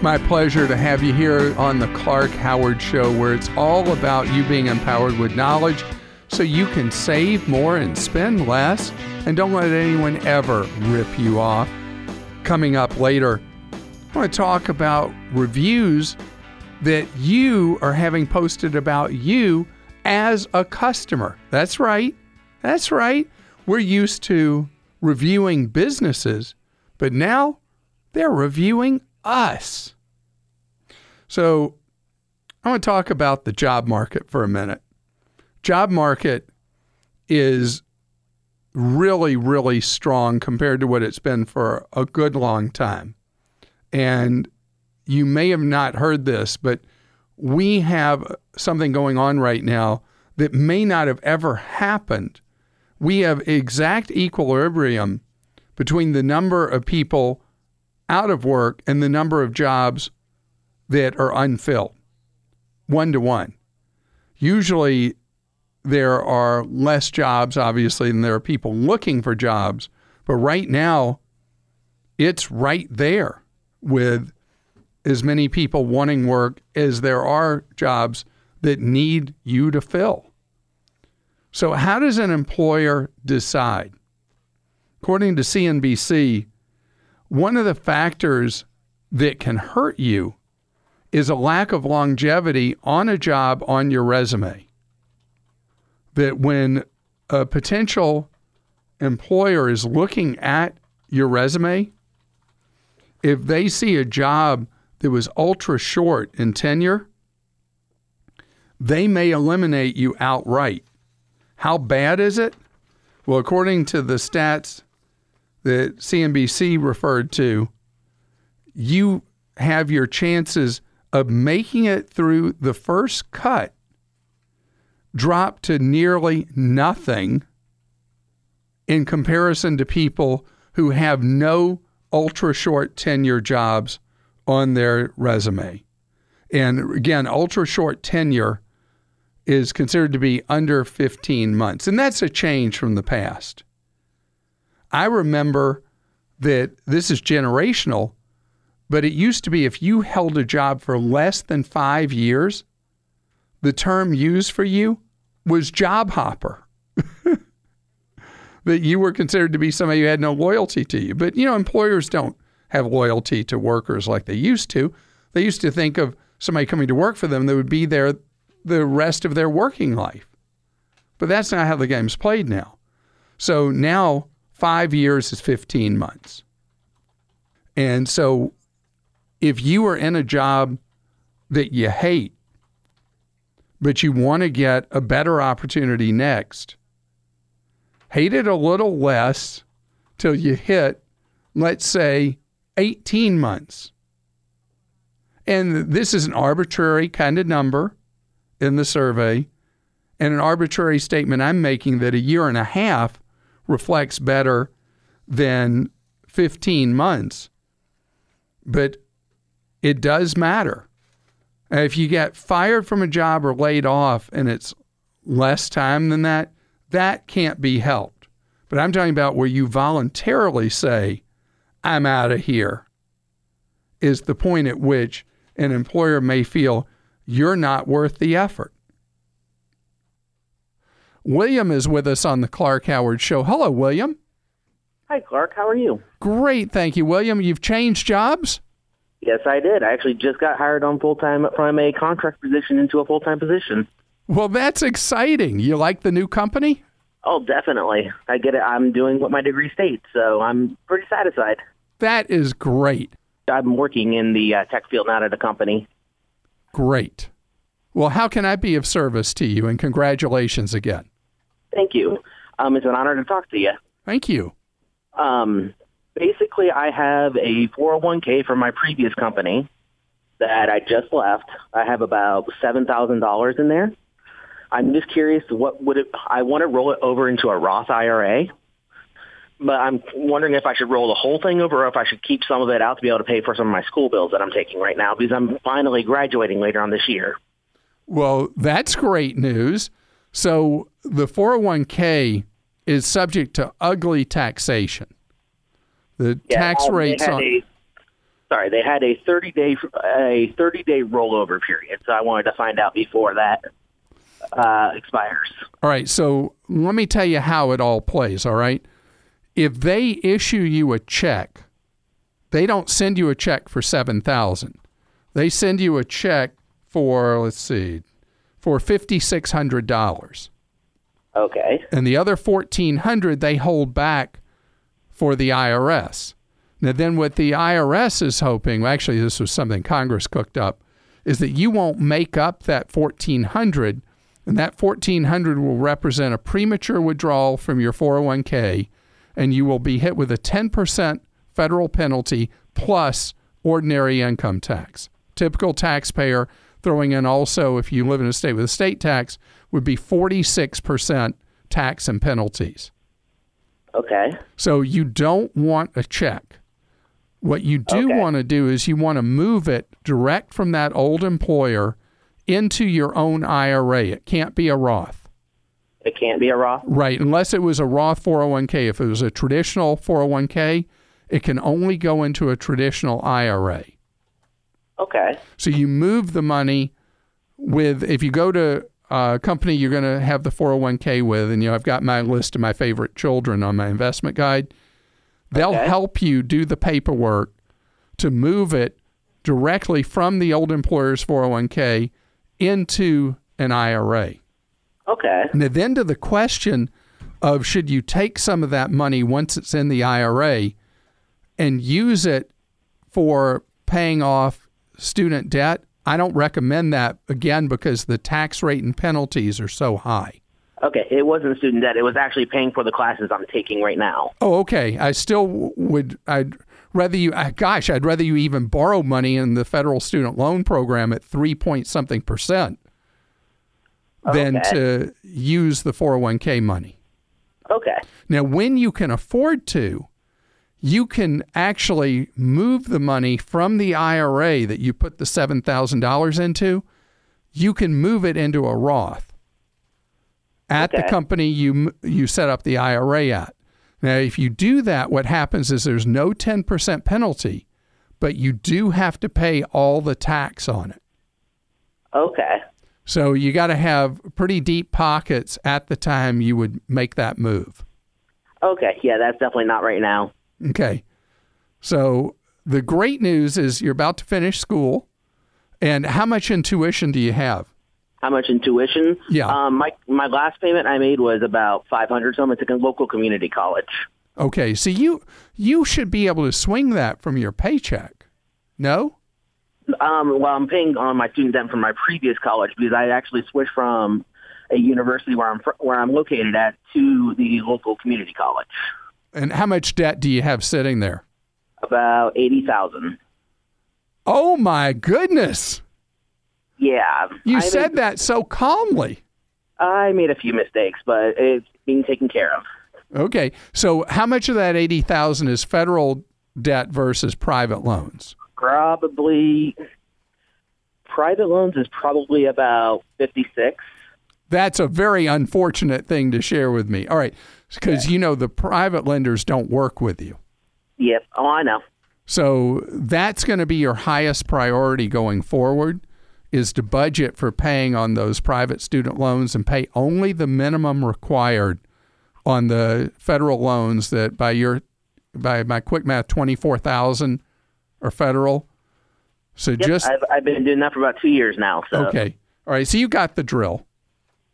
It's my pleasure to have you here on the Clark Howard Show, where it's all about you being empowered with knowledge so you can save more and spend less. And don't let anyone ever rip you off. Coming up later, I want to talk about reviews that you are having posted about you as a customer. That's right. That's right. We're used to reviewing businesses, but now they're reviewing us. So, I want to talk about the job market for a minute. Job market is really, really strong compared to what it's been for a good long time. And you may have not heard this, but we have something going on right now that may not have ever happened. We have exact equilibrium between the number of people out of work and the number of jobs that are unfilled, one to one. Usually, there are less jobs, obviously, than there are people looking for jobs. But right now, it's right there with as many people wanting work as there are jobs that need you to fill. So, how does an employer decide? According to CNBC, one of the factors that can hurt you is a lack of longevity on a job on your resume. That when a potential employer is looking at your resume, if they see a job that was ultra short in tenure, they may eliminate you outright. How bad is it? Well, according to the stats that CNBC referred to, you have your chances of making it through the first cut drop to nearly nothing in comparison to people who have no ultra short tenure jobs on their resume. And again, ultra short tenure is considered to be under 15 months. And that's a change from the past. I remember that this is generational, but it used to be if you held a job for less than five years, the term used for you was job hopper. that you were considered to be somebody who had no loyalty to you. But, you know, employers don't have loyalty to workers like they used to. They used to think of somebody coming to work for them that would be there the rest of their working life. But that's not how the game's played now. So now five years is 15 months. And so if you are in a job that you hate, but you want to get a better opportunity next, hate it a little less till you hit, let's say, 18 months. And this is an arbitrary kind of number in the survey and an arbitrary statement I'm making that a year and a half reflects better than 15 months. But it does matter. If you get fired from a job or laid off and it's less time than that, that can't be helped. But I'm talking about where you voluntarily say, I'm out of here, is the point at which an employer may feel you're not worth the effort. William is with us on the Clark Howard Show. Hello, William. Hi, Clark. How are you? Great, thank you, William. You've changed jobs? Yes, I did. I actually just got hired on full time from a contract position into a full time position. Well, that's exciting. You like the new company? Oh, definitely. I get it. I'm doing what my degree states, so I'm pretty satisfied. That is great. I'm working in the uh, tech field now at a company. Great. Well, how can I be of service to you? And congratulations again. Thank you. Um, it's an honor to talk to you. Thank you. Um, basically, I have a 401k from my previous company that I just left. I have about seven thousand dollars in there. I'm just curious, what would it? I want to roll it over into a Roth IRA, but I'm wondering if I should roll the whole thing over, or if I should keep some of it out to be able to pay for some of my school bills that I'm taking right now because I'm finally graduating later on this year. Well, that's great news. So the 401k is subject to ugly taxation. The Yeah, tax um, rates on a- sorry, they had a 30 day a 30 day rollover period. So I wanted to find out before that uh, expires. All right. So let me tell you how it all plays. All right. If they issue you a check, they don't send you a check for seven thousand. They send you a check for let's see, for fifty six hundred dollars. Okay. And the other fourteen hundred they hold back for the IRS. Now, then, what the IRS is hoping, actually, this was something Congress cooked up, is that you won't make up that fourteen hundred, and that fourteen hundred will represent a premature withdrawal from your four hundred one k, and you will be hit with a ten percent federal penalty plus ordinary income tax. Typical taxpayer throwing in also, if you live in a state with a state tax, would be forty six percent tax and penalties. Okay. So you don't want a check. What you do Okay. want to do is you want to move it direct from that old employer into your own IRA. It can't be a Roth. It can't be a Roth. Right, unless it was a Roth 401k. If it was a traditional 401k, it can only go into a traditional IRA. Okay. So you move the money with if you go to a company you're going to have the 401k with and you know I've got my list of my favorite children on my investment guide. They'll Okay. help you do the paperwork to move it directly from the old employer's 401k into an IRA. Okay. Now, then to the question of should you take some of that money once it's in the IRA and use it for paying off student debt? I don't recommend that again because the tax rate and penalties are so high. Okay. It wasn't student debt. It was actually paying for the classes I'm taking right now. Oh, okay. I still would. I'd rather you. Gosh, I'd rather you even borrow money in the federal student loan program at three point something percent than to use the four hundred one k money. Okay. Now, when you can afford to, you can actually move the money from the IRA that you put the $7,000 into, you can move it into a Roth at the company you you set up the IRA at. Now, if you do that, what happens is there's no 10% penalty, but you do have to pay all the tax on it. Okay. So you got to have pretty deep pockets at the time you would make that move. Okay. Yeah, that's definitely not right now. Okay. So the great news is you're about to finish school. And how much in tuition do you have? How much in tuition? Yeah. Um, my my last payment I made was about five hundred something. It's a local community college. Okay. So you you should be able to swing that from your paycheck. No? Um, well, I'm paying on my student debt from my previous college because I actually switched from a university where I'm fr- where I'm located at to the local community college. And how much debt do you have sitting there? About eighty thousand. Oh my goodness. Yeah. You I said made, that so calmly. I made a few mistakes, but it's being taken care of. Okay. So how much of that 80,000 is federal debt versus private loans? Probably private loans is probably about fifty six. That's a very unfortunate thing to share with me. All right. Because you know the private lenders don't work with you. Yep. Oh, I know. So that's going to be your highest priority going forward is to budget for paying on those private student loans and pay only the minimum required on the federal loans that by your by my quick math 24,000 are federal. So Yep. just I've I've been doing that for about two years now. So okay. All right, so you got the drill.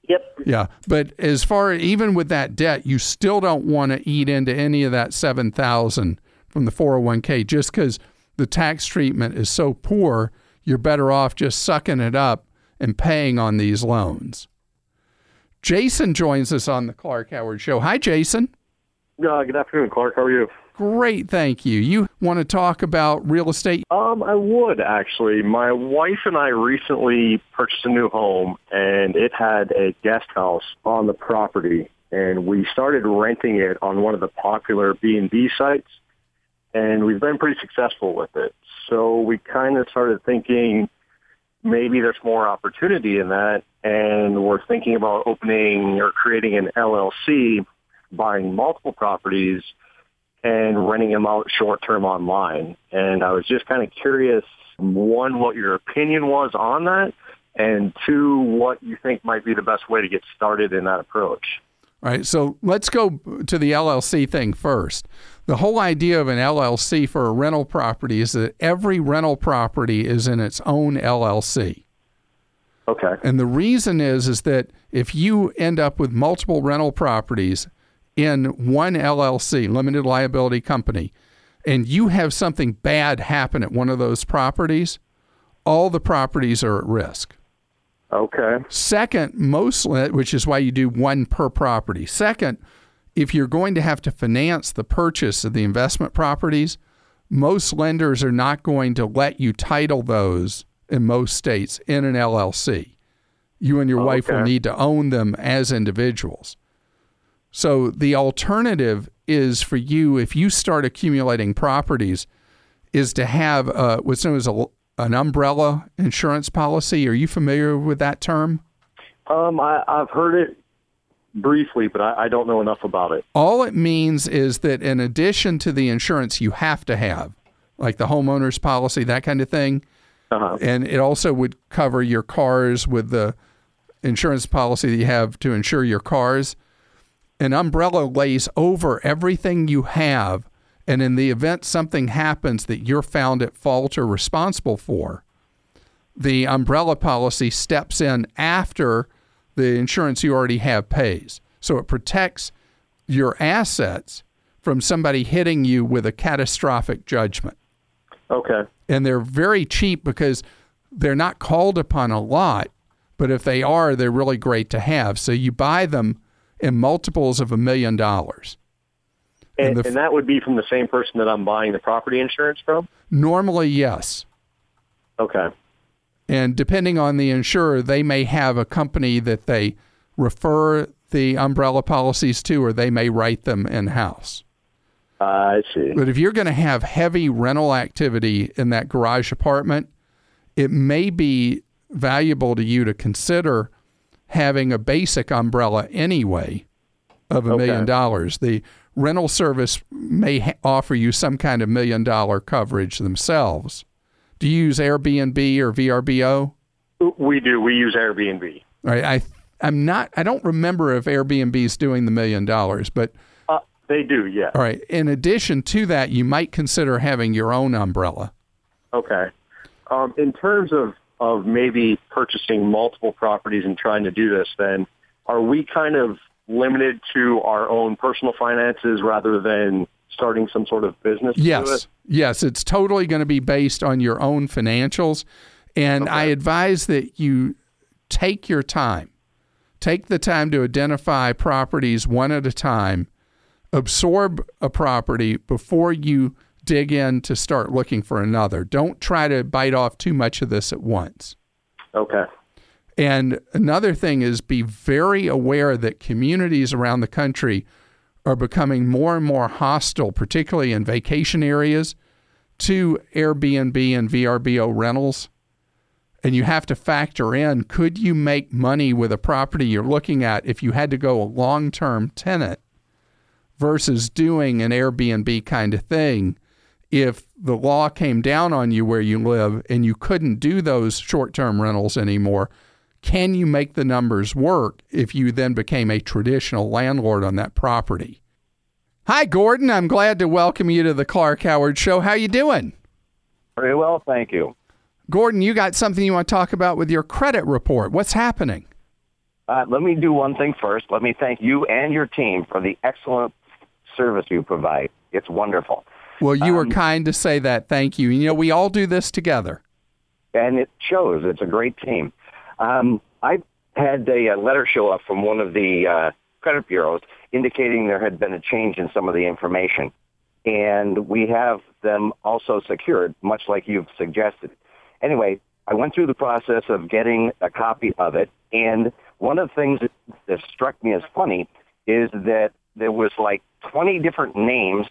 Yep. Yeah, but as far even with that debt, you still don't want to eat into any of that seven thousand from the four hundred one k just because the tax treatment is so poor. You're better off just sucking it up and paying on these loans. Jason joins us on the Clark Howard Show. Hi, Jason. Uh, good afternoon, Clark. How are you? Great, thank you. You want to talk about real estate? Um, I would actually. My wife and I recently purchased a new home, and it had a guest house on the property, and we started renting it on one of the popular B and B sites, and we've been pretty successful with it. So we kind of started thinking maybe there's more opportunity in that, and we're thinking about opening or creating an LLC, buying multiple properties and renting them out short term online. And I was just kind of curious, one, what your opinion was on that, and two, what you think might be the best way to get started in that approach. All right, so let's go to the LLC thing first. The whole idea of an LLC for a rental property is that every rental property is in its own LLC. Okay. And the reason is is that if you end up with multiple rental properties in one LLC, limited liability company, and you have something bad happen at one of those properties, all the properties are at risk. Okay. Second, most which is why you do one per property. Second, if you're going to have to finance the purchase of the investment properties, most lenders are not going to let you title those in most states in an LLC. You and your Oh, wife will need to own them as individuals. So the alternative is for you if you start accumulating properties is to have uh, what's known as a, an umbrella insurance policy. Are you familiar with that term? Um, I, I've heard it briefly, but I, I don't know enough about it. All it means is that in addition to the insurance you have to have, like the homeowner's policy, that kind of thing, Uh-huh. and it also would cover your cars with the insurance policy that you have to insure your cars. An umbrella lays over everything you have, and in the event something happens that you're found at fault or responsible for, the umbrella policy steps in after the insurance you already have pays. So it protects your assets from somebody hitting you with a catastrophic judgment Okay. and they're very cheap because they're not called upon a lot, but if they are, they're really great to have. So you buy them in multiples of a million dollars. And And, and that would be from the same person that I'm buying the property insurance from? Normally, yes. Okay. And depending on the insurer, they may have a company that they refer the umbrella policies to, or they may write them in house. I see. But if you're going to have heavy rental activity in that garage apartment, it may be valuable to you to consider having a basic umbrella anyway of a Okay. million dollars. The rental service may ha- offer you some kind of million dollar coverage themselves. Do you use Airbnb or VRBO? We do. We use Airbnb. Right. I I'm not I don't remember if Airbnb is doing the million dollars, but Uh, they do, yeah. all right. In addition to that, you might consider having your own umbrella. Okay. Um, in terms of, of maybe purchasing multiple properties and trying to do this, then are we kind of limited to our own personal finances rather than starting some sort of business? Yes. it? Yes, it's totally going to be based on your own financials. And I advise that you take your time. Take the time to identify properties one at a time. Absorb a property before you dig in to start looking for another. Don't try to bite off too much of this at once. Okay. And another thing is be very aware that communities around the country are becoming more and more hostile, particularly in vacation areas, to Airbnb and VRBO rentals. And you have to factor in could you make money with a property you're looking at if you had to go a long term tenant versus doing an Airbnb kind of thing? If the law came down on you where you live and you couldn't do those short term rentals anymore, can you make the numbers work if you then became a traditional landlord on that property? Hi, Gordon. I'm glad to welcome you to the Clark Howard Show. How you doing? Very well, thank you. Gordon, you got something you want to talk about with your credit report. What's happening? Uh, let me do one thing first. Let me thank you and your team for the excellent service you provide. It's wonderful. Well, you were Um, kind to say that. Thank you. You know, we all do this together. and it shows. It's a great team. Um, I had a, uh letter show up from one of the uh, credit bureaus indicating there had been a change in some of the information, and we have them also secured, much like you've suggested. Anyway, I went through the process of getting a copy of it, and one of the things that, that struck me as funny is that there was like 20 different names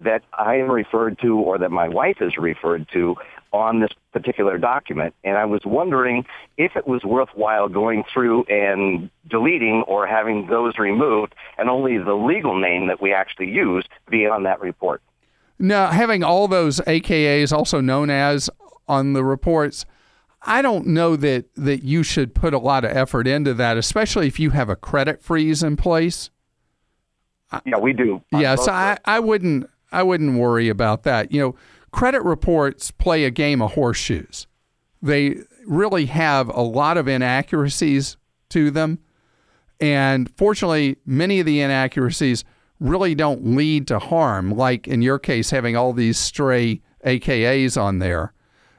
that I am referred to or that my wife is referred to on this particular document. And I was wondering if it was worthwhile going through and deleting or having those removed and only the legal name that we actually use be on that report. Now, having all those AKAs, also known as, on the reports, I don't know that, that you should put a lot of effort into that, especially if you have a credit freeze in place. Yeah, we do. Yeah, so I, I wouldn't I wouldn't worry about that. You know, credit reports play a game of horseshoes. They really have a lot of inaccuracies to them. And fortunately, many of the inaccuracies really don't lead to harm, like in your case, having all these stray AKAs on there.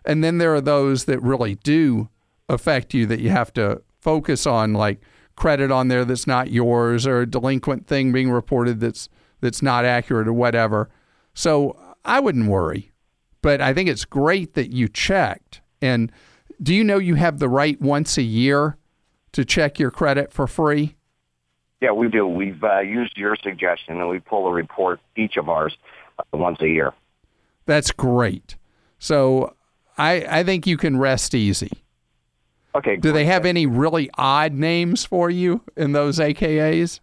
And then there are those that really do affect you that you have to focus on, like credit on there that's not yours or a delinquent thing being reported that's that's not accurate or whatever. So I wouldn't worry. But I think it's great that you checked. And do you know you have the right once a year to check your credit for free? Yeah, we do. We've uh, used your suggestion and we pull a report, each of ours, uh, once a year. That's great. So I, I think you can rest easy. Okay. Do they have any really odd names for you in those AKAs?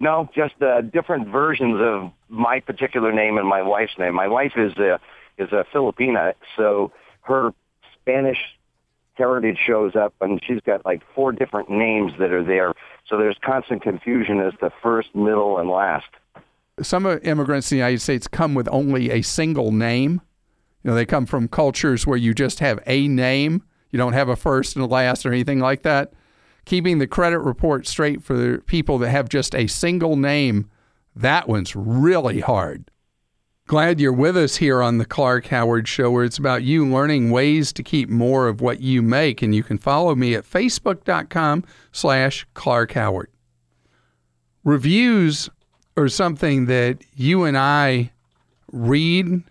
No, just uh, different versions of my particular name and my wife's name. My wife is a is a Filipina, so her Spanish heritage shows up, and she's got like four different names that are there. So there's constant confusion as to first, middle, and last. Some immigrants in the United States come with only a single name. You know, they come from cultures where you just have a name. You don't have a first and a last or anything like that. Keeping the credit report straight for the people that have just a single name, that one's really hard. Glad you're with us here on the Clark Howard Show, where it's about you learning ways to keep more of what you make. And you can follow me at facebook.com slash Clark Howard. Reviews are something that you and I read,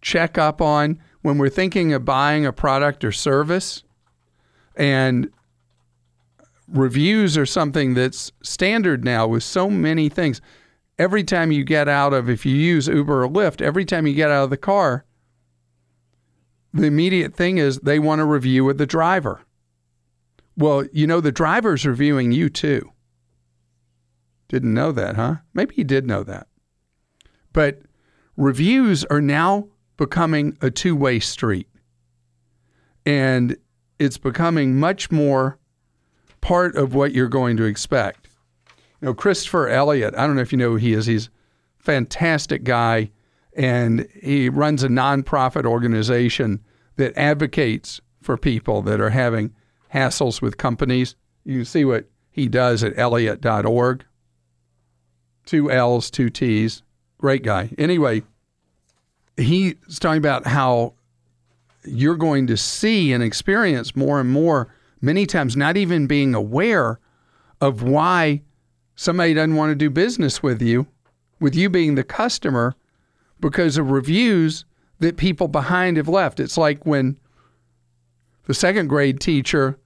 check up on when we're thinking of buying a product or service. And reviews are something that's standard now with so many things every time you get out of, if you use Uber or Lyft, every time you get out of the car, the immediate thing is they want to review with the driver. Well, you know, the driver's reviewing you too. Didn't know that, huh? Maybe you did know that. But reviews are now becoming a two way street. And it's becoming much more part of what you're going to expect. You know, Christopher Elliott, I don't know if you know who he is. He's a fantastic guy, and he runs a nonprofit organization that advocates for people that are having hassles with companies. You can see what he does at elliott.org. Two L's, two T's. Great guy. Anyway, he's talking about how you're going to see and experience more and more, many times not even being aware of why somebody doesn't want to do business with you, with you being the customer, because of reviews that people behind have left. It's like when the second grade teacher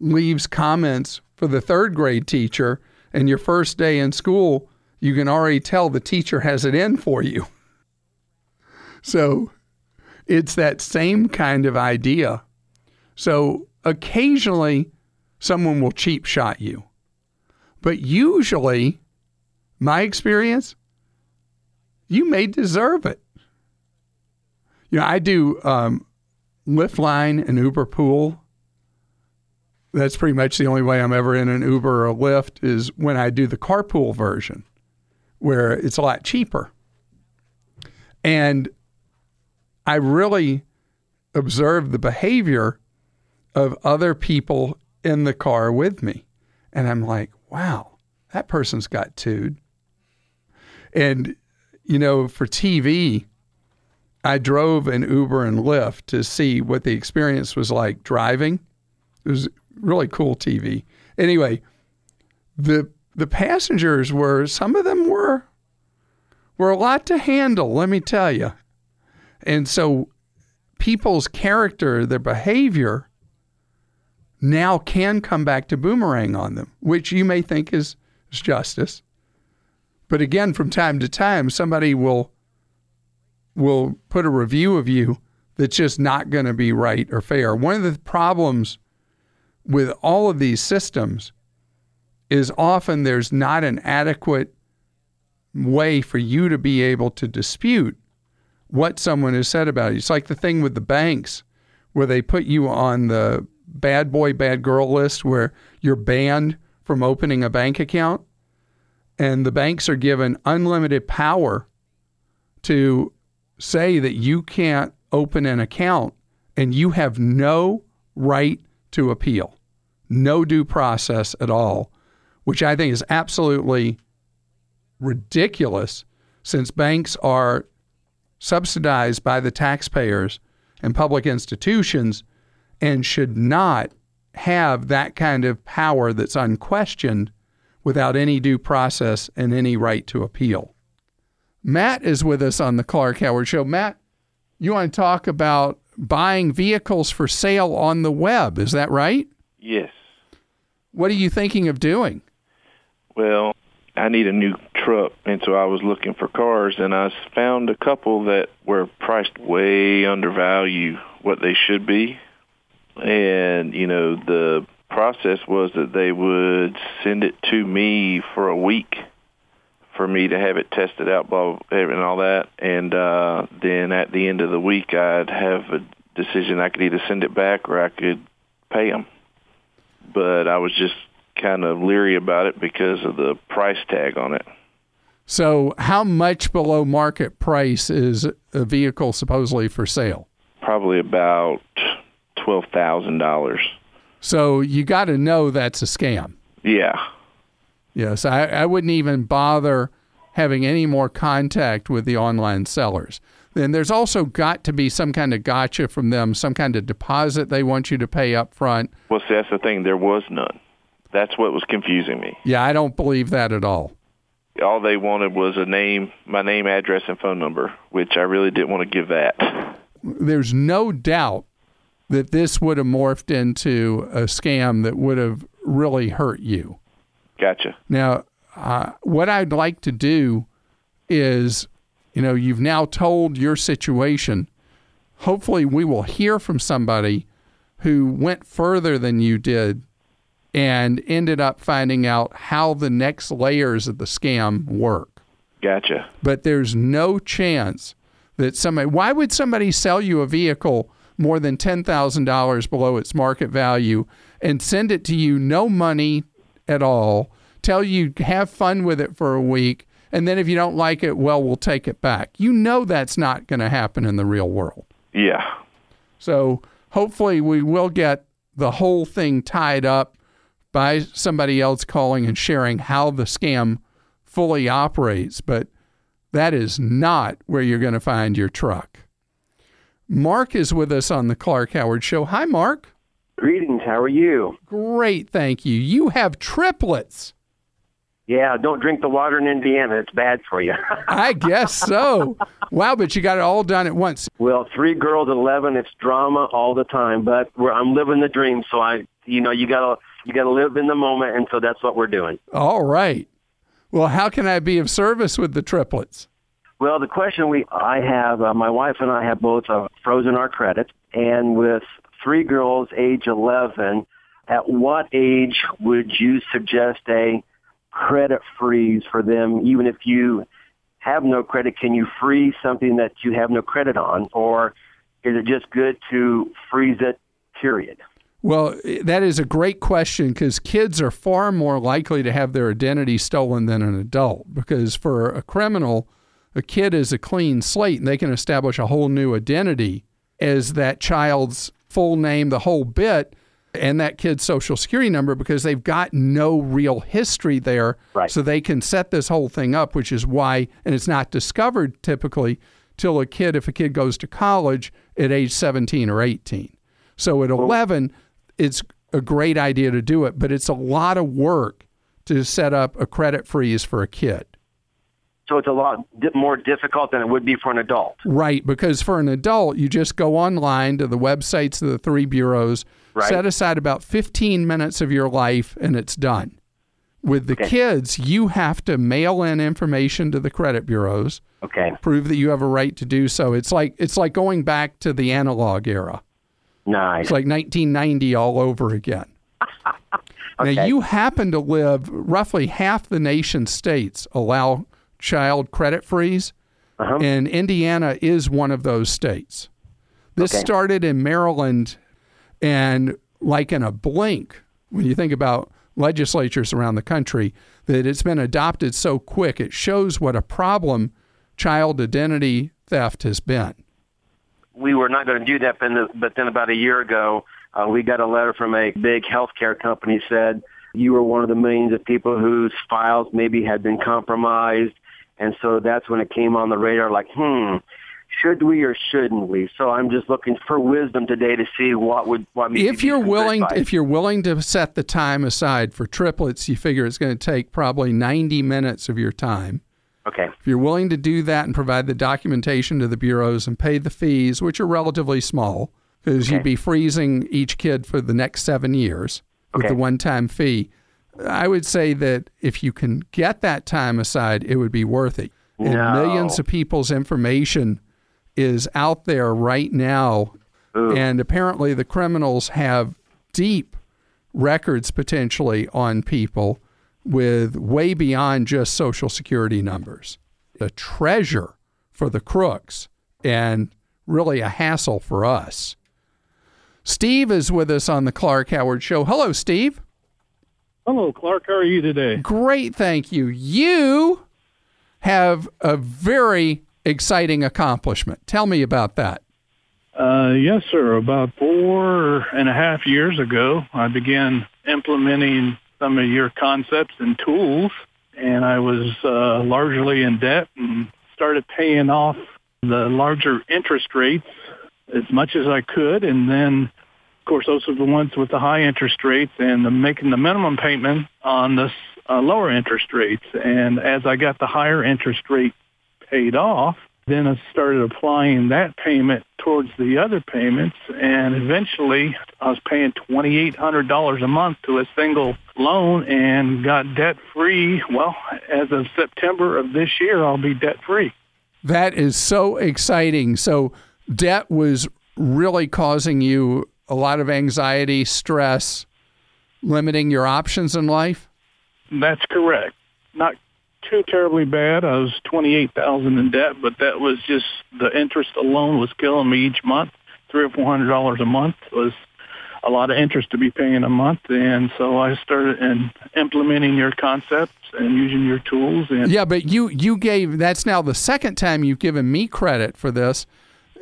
leaves comments for the third grade teacher, and your first day in school, you can already tell the teacher has it in for you. So it's that same kind of idea. So occasionally, someone will cheap shot you. But usually, my experience, you may deserve it. You know, I do um, Lyft line and Uber pool. That's pretty much the only way I'm ever in an Uber or a Lyft is when I do the carpool version, where it's a lot cheaper. And I really observe the behavior of other people in the car with me. And I'm like, wow, that person's got tude. And, you know, for TV, I drove an Uber and Lyft to see what the experience was like driving. It was really cool TV. Anyway, the the passengers were some of them were were a lot to handle, let me tell you. And so people's character, their behavior now can come back to boomerang on them, which you may think is, is justice. But again, from time to time, somebody will will put a review of you that's just not going to be right or fair. One of the problems with all of these systems is often there's not an adequate way for you to be able to dispute what someone has said about you. It's like the thing with the banks where they put you on the bad boy, bad girl list where you're banned from opening a bank account. And the banks are given unlimited power to say that you can't open an account and you have no right to appeal, no due process at all, which I think is absolutely ridiculous since banks are subsidized by the taxpayers and public institutions and should not have that kind of power that's unquestioned without any due process and any right to appeal. Matt is with us on the Clark Howard Show. Matt, you want to talk about buying vehicles for sale on the web, is that right? Yes. What are you thinking of doing? Well, I need a new truck, and so I was looking for cars, and I found a couple that were priced way undervalue what they should be. And, you know, the process was that they would send it to me for a week for me to have it tested out, blah, blah, and all that. And uh, then at the end of the week, I'd have a decision. I could either send it back or I could pay them. But I was just kind of leery about it because of the price tag on it. So, how much below market price is a vehicle supposedly for sale? Probably about twelve thousand dollars. So you got to know that's a scam. Yeah. Yes, I, I wouldn't even bother having any more contact with the online sellers. Then there's also got to be some kind of gotcha from them, some kind of deposit they want you to pay up front. Well, see, that's the thing. There was none. That's what was confusing me. Yeah, I don't believe that at all. All they wanted was a name, my name, address, and phone number, which I really didn't want to give that. There's no doubt that this would have morphed into a scam that would have really hurt you. Gotcha. Now, uh, what I'd like to do is, you know, you've now told your situation. Hopefully, we will hear from somebody who went further than you did and ended up finding out how the next layers of the scam work. Gotcha. But there's no chance that somebody, why would somebody sell you a vehicle more than $10,000 below its market value and send it to you no money at all, tell you have fun with it for a week, and then if you don't like it, well, we'll take it back. You know that's not going to happen in the real world. Yeah. So hopefully we will get the whole thing tied up by somebody else calling and sharing how the scam fully operates, but that is not where you're going to find your truck. Mark is with us on the Clark Howard Show. Hi, Mark. Greetings. How are you? Great, thank you. You have triplets. Yeah, don't drink the water in Indiana. It's bad for you. I guess so. Wow, but you got it all done at once. well, three girls, eleven. It's drama all the time, but we're, I'm living the dream. So I, you know, you gotta you gotta live in the moment, and so that's what we're doing. All right. Well, how can I be of service with the triplets? Well, the question we I have, uh, my wife and I have both uh, frozen our credit, and with three girls, age 11, at what age would you suggest a credit freeze for them? Even if you have no credit, can you freeze something that you have no credit on, or is it just good to freeze it? Period. Well, that is a great question because kids are far more likely to have their identity stolen than an adult. Because for a criminal, a kid is a clean slate and they can establish a whole new identity as that child's full name, the whole bit, and that kid's social security number because they've got no real history there. Right. So they can set this whole thing up, which is why, and it's not discovered typically till a kid, if a kid goes to college at age 17 or 18. So at 11, it's a great idea to do it, but it's a lot of work to set up a credit freeze for a kid. So it's a lot di- more difficult than it would be for an adult. Right, because for an adult, you just go online to the websites of the three bureaus, Right. set aside about 15 minutes of your life, and it's done. With the Okay. kids, you have to mail in information to the credit bureaus, Okay. prove that you have a right to do so. It's like it's like going back to the analog era. Nice. It's like 1990 all over again. okay. Now, you happen to live roughly half the nation's states allow child credit freeze, Uh-huh. and Indiana is one of those states. This Okay. started in Maryland, and like in a blink, when you think about legislatures around the country, that it's been adopted so quick, it shows what a problem child identity theft has been. we were not going to do that, but then, about a year ago, uh, we got a letter from a big healthcare company said you were one of the millions of people whose files maybe had been compromised, and so that's when it came on the radar. Like, hmm, should we or shouldn't we? So I'm just looking for wisdom today to see what would what. if you're willing advice. if you're willing to set the time aside for triplets you figure it's going to take probably 90 minutes of your time okay, if you're willing to do that and provide the documentation to the bureaus and pay the fees which are relatively small because you'd be freezing each kid for the next seven years with Okay. the one-time fee i would say that if you can get that time aside it would be worth it and millions of people's information is out there right now Ooh. and apparently the criminals have deep records potentially on people with way beyond just social security numbers. A treasure for the crooks and really a hassle for us. Steve is with us on the Clark Howard Show. Hello, Steve. Hello, Clark. How are you today? Great, thank you. You have a very exciting accomplishment. Tell me about that. Uh, yes, sir. About four and a half years ago, I began implementing some of your concepts and tools, and I was uh, largely in debt and started paying off the larger interest rates as much as I could, and then. Of course, those are the ones with the high interest rates, and the, making the minimum payment on the uh, lower interest rates. And as I got the higher interest rate paid off, then I started applying that payment towards the other payments, and eventually I was paying $2,800 a month to a single loan and got debt free. Well, as of September of this year, I'll be debt free. That is so exciting. So, debt was really causing you a lot of anxiety, stress, limiting your options in life. That's correct. Not too terribly bad. I was 28000 in debt, but that was just the interest alone was killing me each month. Three or four hundred dollars a month was a lot of interest to be paying a month, and so I started in implementing your concepts and using your tools. And Yeah, but you you gave that's now the second time you've given me credit for this.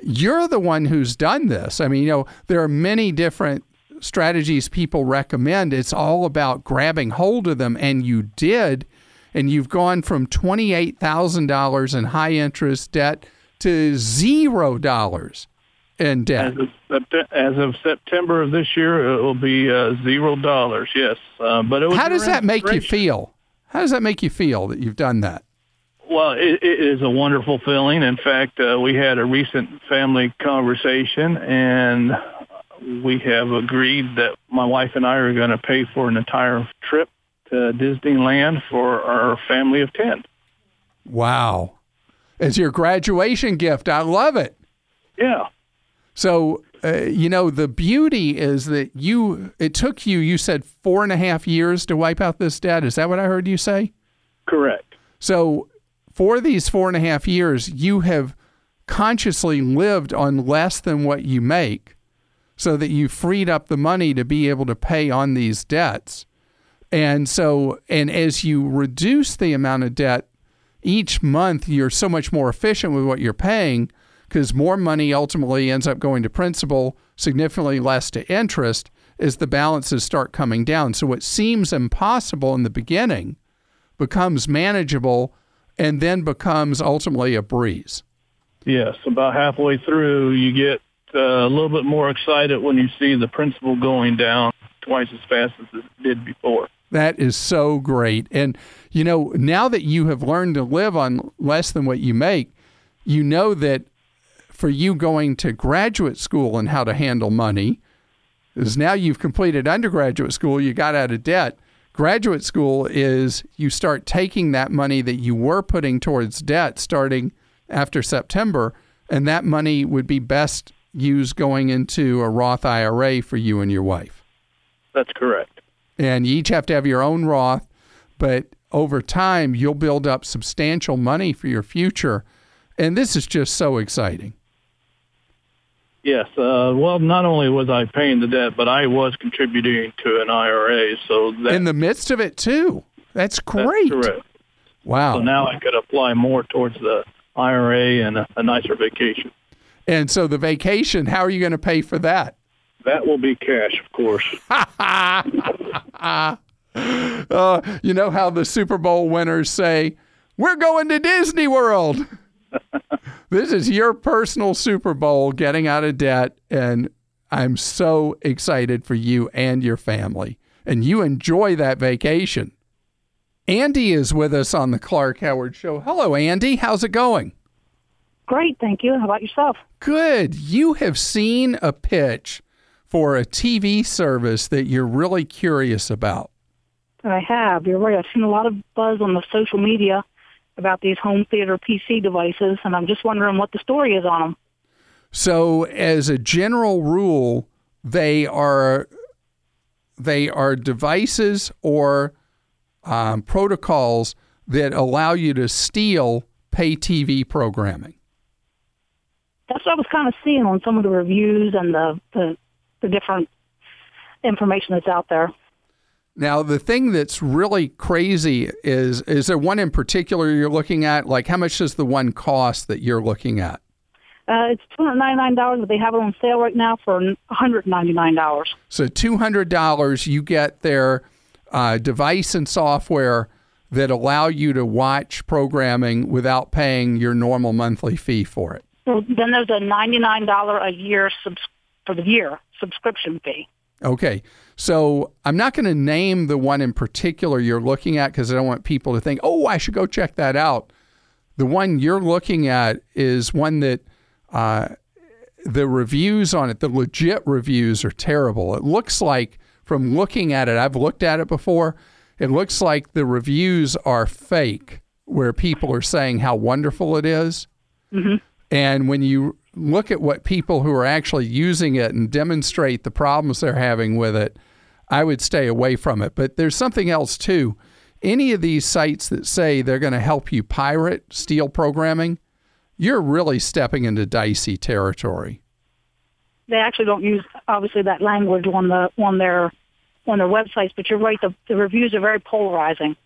You're the one who's done this. I mean, you know, there are many different strategies people recommend. It's all about grabbing hold of them and you did and you've gone from $28,000 in high interest debt to 0 dollars in debt. as of, as of September of this year, it will be uh, zero dollars. Yes, uh, but it was How does that make you feel? How does that make you feel that you've done that? Well, it, it is a wonderful feeling. In fact, uh, we had a recent family conversation, and we have agreed that my wife and I are going to pay for an entire trip to Disneyland for our family of 10. Wow. As your graduation gift. I love it. Yeah. So, uh, you know, the beauty is that you, it took you, you said four and a half years to wipe out this debt. Is that what I heard you say? Correct. So, for these four and a half years, you have consciously lived on less than what you make so that you freed up the money to be able to pay on these debts. And so, and as you reduce the amount of debt each month, you're so much more efficient with what you're paying because more money ultimately ends up going to principal, significantly less to interest as the balances start coming down. So, what seems impossible in the beginning becomes manageable and then becomes ultimately a breeze. Yes. About halfway through, you get uh, a little bit more excited when you see the principal going down twice as fast as it did before. That is so great. And, you know, now that you have learned to live on less than what you make, you know that for you going to graduate school and how to handle money is now you've completed undergraduate school, you got out of debt. Graduate school is you start taking that money that you were putting towards debt starting after September, and that money would be best used going into a Roth IRA for you and your wife. That's correct. And you each have to have your own Roth, but over time, you'll build up substantial money for your future. And this is just so exciting. Yes. Uh, well, not only was I paying the debt, but I was contributing to an IRA. So that, in the midst of it too. That's great. That's correct. Wow. So now I could apply more towards the IRA and a, a nicer vacation. And so the vacation, how are you going to pay for that? That will be cash, of course. uh, you know how the Super Bowl winners say, "We're going to Disney World." this is your personal Super Bowl getting out of debt. And I'm so excited for you and your family. And you enjoy that vacation. Andy is with us on the Clark Howard Show. Hello, Andy. How's it going? Great, thank you. How about yourself? Good. You have seen a pitch for a TV service that you're really curious about. I have. You're right. I've seen a lot of buzz on the social media about these home theater PC devices, and I'm just wondering what the story is on them. So, as a general rule, they are they are devices or um, protocols that allow you to steal pay TV programming. That's what I was kind of seeing on some of the reviews and the, the, the different information that's out there. Now, the thing that's really crazy is is there one in particular you're looking at? Like, how much does the one cost that you're looking at? Uh, it's two hundred ninety nine dollars, but they have it on sale right now for one hundred ninety nine dollars. So two hundred dollars, you get their uh, device and software that allow you to watch programming without paying your normal monthly fee for it. So then there's a ninety nine dollar a year subs- for the year subscription fee. Okay. So I'm not going to name the one in particular you're looking at because I don't want people to think, oh, I should go check that out. The one you're looking at is one that uh, the reviews on it, the legit reviews are terrible. It looks like, from looking at it, I've looked at it before, it looks like the reviews are fake, where people are saying how wonderful it is. Mm-hmm. And when you look at what people who are actually using it and demonstrate the problems they're having with it, I would stay away from it. But there's something else too. Any of these sites that say they're going to help you pirate, steal programming, you're really stepping into dicey territory. They actually don't use obviously that language on the on their on their websites, but you're right. The, the reviews are very polarizing.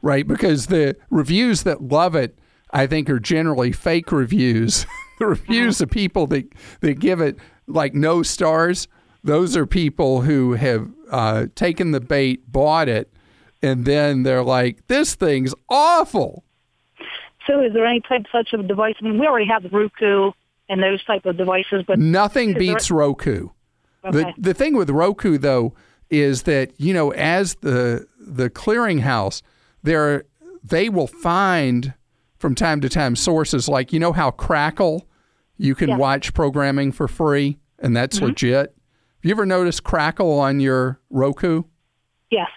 Right, because the reviews that love it, I think, are generally fake reviews. the reviews mm-hmm. of people that that give it like no stars, those are people who have uh, taken the bait, bought it, and then they're like, "This thing's awful." So, is there any type such of device? I mean, we already have Roku and those type of devices, but nothing beats there... Roku. Okay. The the thing with Roku though is that you know as the the clearinghouse, there they will find from time to time sources like you know how Crackle you can Yeah. watch programming for free and that's Mhm. legit. Have you ever noticed Crackle on your Roku? yes,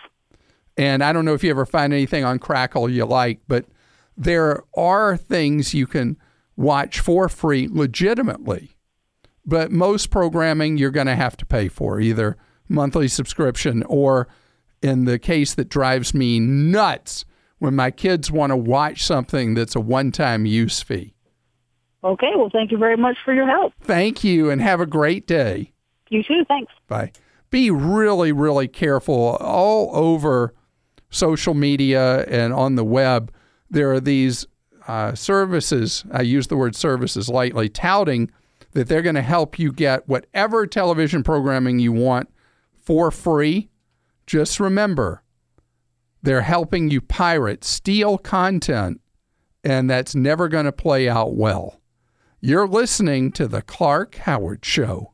And I don't know if you ever find anything on Crackle you like, but there are things you can watch for free legitimately. But most programming you're going to have to pay for, either monthly subscription or in the case that drives me nuts when my kids want to watch something that's a one-time use fee. okay. Well, thank you very much for your help. Thank you and have a great day. You too. Thanks. Bye. Be really, really careful all over social media and on the web. There are these uh, services, I use the word services lightly, touting that they're going to help you get whatever television programming you want for free. Just remember, they're helping you pirate, steal content, and that's never going to play out well. You're listening to The Clark Howard Show.